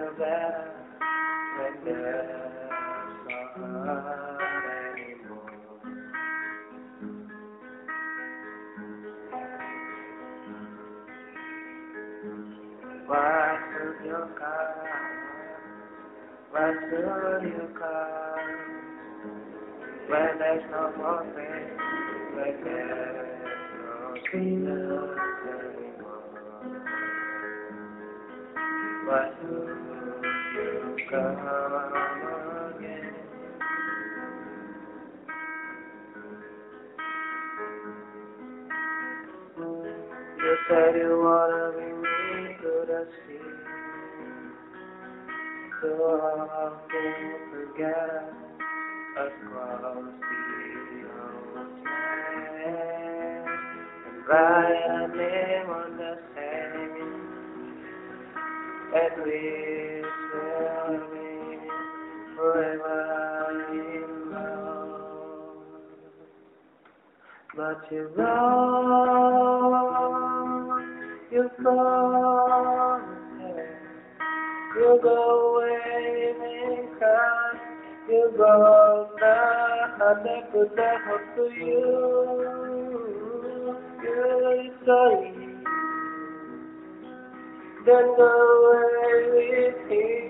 There's no hurt anymore. Why should you come? Why should you come? When there's no more pain, when there's no sweetness anymore. Why should come again? You said you wanna bring me to the sea. So I can't forget across the ocean and name on the sand and we But you wrong, you promised you go away and cry, you go now, I never that hope to you. You say, then go away with him.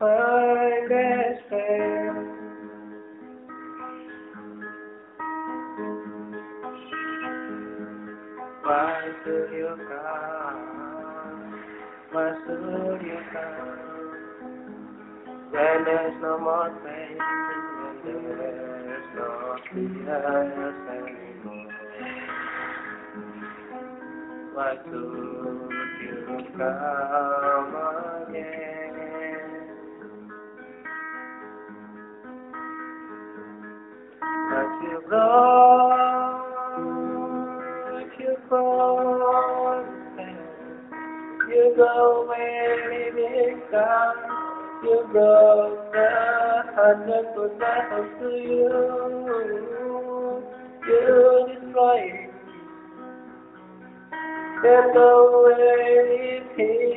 My Why should you come? Why should you come? When there's no more pain, when there's no tears anymore. You come again? But you wrong, you go where it is done, you go now, I never that to you, you destroy it, then go where it is.